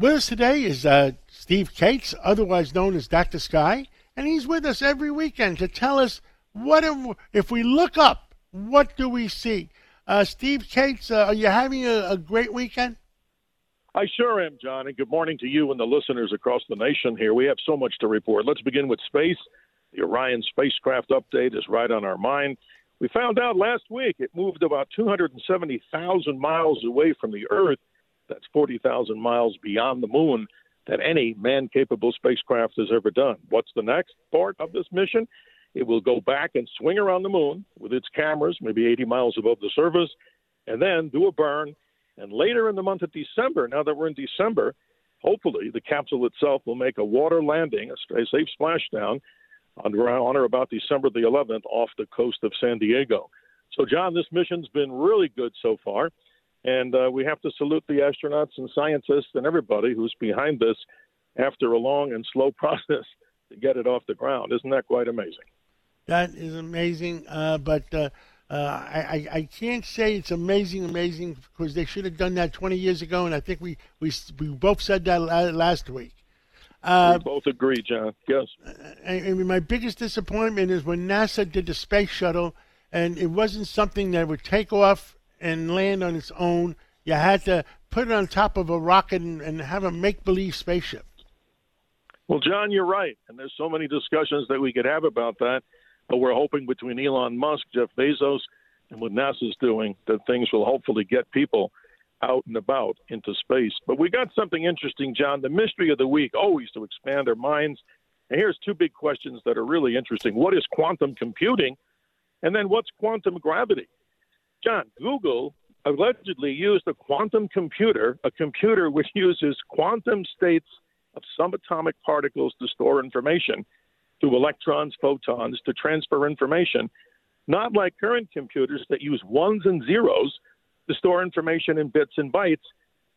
With us today is uh, Steve Kates, otherwise known as Dr. Sky, and he's with us every weekend to tell us what if, if we look up, what do we see? Uh, Steve Kates, uh, are you having a, a great weekend? I sure am, John, and good morning to you and the listeners across the nation here. We have so much to report. Let's begin with space. The Orion spacecraft update is right on our mind. We found out last week it moved about 270,000 miles away from the Earth. That's 40,000 miles beyond the moon that any man capable spacecraft has ever done. What's the next part of this mission? It will go back and swing around the moon with its cameras, maybe 80 miles above the surface, and then do a burn. And later in the month of December, now that we're in December, hopefully the capsule itself will make a water landing, a safe splashdown on, or about December the 11th off the coast of San Diego. So, John, this mission's been really good so far. And uh, we have to salute the astronauts and scientists and everybody who's behind this after a long and slow process to get it off the ground. Isn't that quite amazing? That is amazing. Uh, but uh, uh I, I can't say it's amazing, amazing, because they should have done that 20 years ago. And I think we, we, we both said that last week. Uh, we both agree, John. Yes. I, I mean, my biggest disappointment is when NASA did the space shuttle, and it wasn't something that would take off and land on its own. You had to put it on top of a rocket and, and have a make believe spaceship. Well, John, you're right. And there's so many discussions that we could have about that. But we're hoping between Elon Musk, Jeff Bezos, and what NASA's doing that things will hopefully get people out and about into space. But we got something interesting, John. The mystery of the week, always to expand our minds. And here's two big questions that are really interesting. What is quantum computing? And then what's quantum gravity? John, Google allegedly used a quantum computer, a computer which uses quantum states of subatomic particles to store information, to electrons, photons, to transfer information, not like current computers that use ones and zeros to store information in bits and bytes,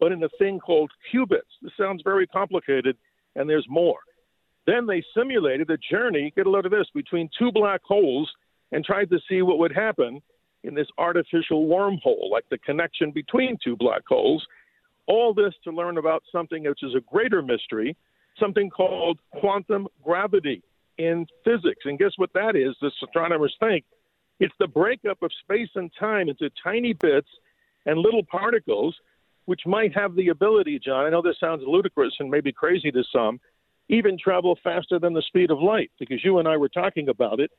but in a thing called qubits. This sounds very complicated, and there's more. Then they simulated a journey, get a load of this, between two black holes and tried to see what would happen in this artificial wormhole, like the connection between two black holes. All this to learn about something which is a greater mystery, something called quantum gravity in physics. And guess what that is? The astronomers think it's the breakup of space and time into tiny bits and little particles, which might have the ability, John, I know this sounds ludicrous and maybe crazy to some, even travel faster than the speed of light, because you and I were talking about it.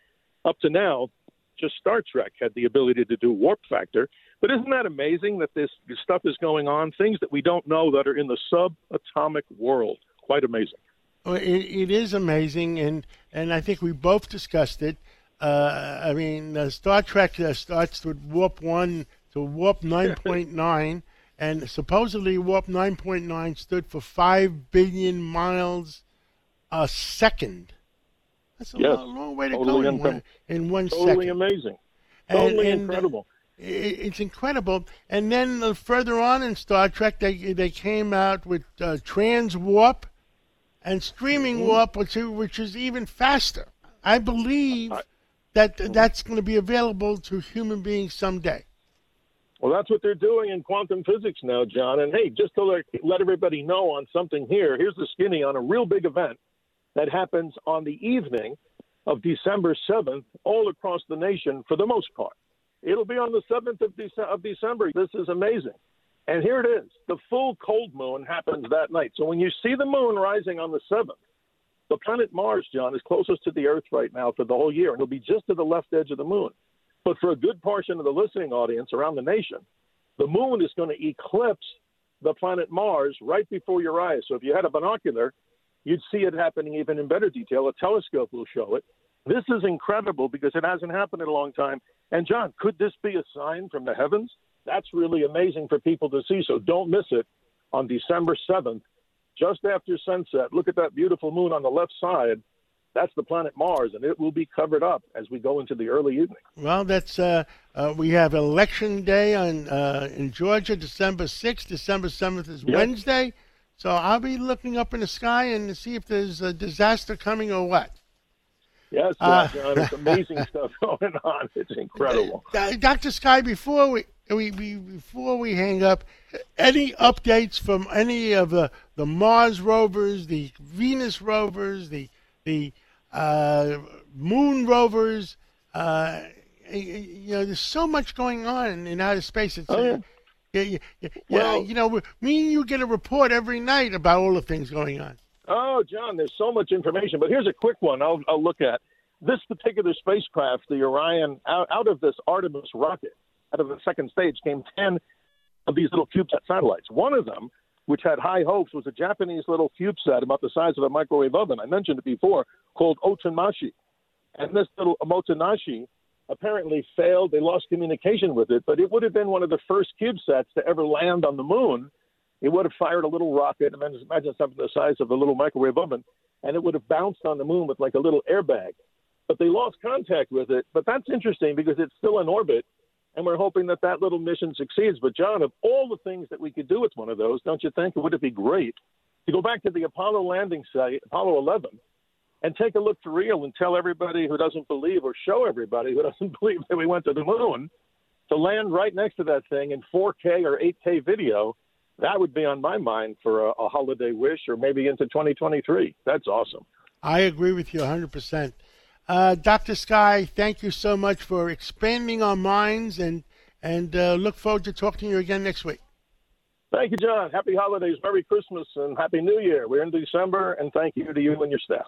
Up to now, just Star Trek had the ability to do warp factor. But isn't that amazing that this stuff is going on? Things that we don't know that are in the subatomic world. Quite amazing. Well, it, it is amazing, and and I think we both discussed it. Uh, I mean, uh, Star Trek uh, starts with warp one to warp nine point nine, and supposedly warp nine point nine stood for five billion miles a second. That's a yes. long, long, way to totally go in one, in one totally second. amazing. Totally and, incredible. And, it's incredible. And then uh, further on in Star Trek, they they came out with uh, trans warp and streaming mm-hmm. warp, which which is even faster. I believe I, that that's going to be available to human beings someday. Well, that's what they're doing in quantum physics now, John. And hey, just to let, let everybody know on something here, here's the skinny on a real big event that happens on the evening of December 7th, all across the nation for the most part. It'll be on the 7th of, Dece- of December. This is amazing. And here it is. The full cold moon happens that night. So when you see the moon rising on the 7th, the planet Mars, John, is closest to the Earth right now for the whole year. And it'll be just to the left edge of the moon. But for a good portion of the listening audience around the nation, the moon is going to eclipse the planet Mars right before your eyes. So if you had a binocular, you'd see it happening even in better detail. A telescope will show it. This is incredible because it hasn't happened in a long time. And John, could this be a sign from the heavens? That's really amazing for people to see. So don't miss it on December 7th, just after sunset. Look at that beautiful moon on the left side. That's the planet Mars, and it will be covered up as we go into the early evening. Well, that's uh, uh, we have election day on uh, in Georgia, December sixth. December seventh is yep. Wednesday. So I'll be looking up in the sky and see if there's a disaster coming or what. Yes, uh, John, it's amazing stuff going on. It's incredible. Uh, Dr. Sky, before we, we, we, before we hang up, any updates from any of the, the Mars rovers, the Venus rovers, the the uh, moon rovers. Uh, you know, there's so much going on in outer space. It's, Oh, yeah. Yeah, yeah, yeah, Well- you know, me and you get a report every night about all the things going on. Oh, John, there's so much information. But here's a quick one I'll, I'll look at. This particular spacecraft, the Orion, out, out of this Artemis rocket, out of the second stage, came 10 of these little CubeSat satellites. One of them, which had high hopes, was a Japanese little CubeSat about the size of a microwave oven. I mentioned it before, called Otonashi. And this little Omotenashi apparently failed. They lost communication with it, but it would have been one of the first CubeSats to ever land on the moon. It would have fired a little rocket, imagine, something the size of a little microwave oven, and it would have bounced on the moon with like a little airbag. But they lost contact with it. But that's interesting because it's still in orbit, and we're hoping that that little mission succeeds. But John, of all the things that we could do with one of those, don't you think? It would it be great to go back to the Apollo landing site, Apollo 11, and take a look for real and tell everybody who doesn't believe or show everybody who doesn't believe that we went to the moon to land right next to that thing in 4K or 8K video. That would be on my mind for a, a holiday wish or maybe into 2023. That's awesome. I agree with you 100%. Uh, Dr. Sky, thank you so much for expanding our minds and, and uh, look forward to talking to you again next week. Thank you, John. Happy holidays, Merry Christmas, and Happy New Year. We're in December, and thank you to you and your staff.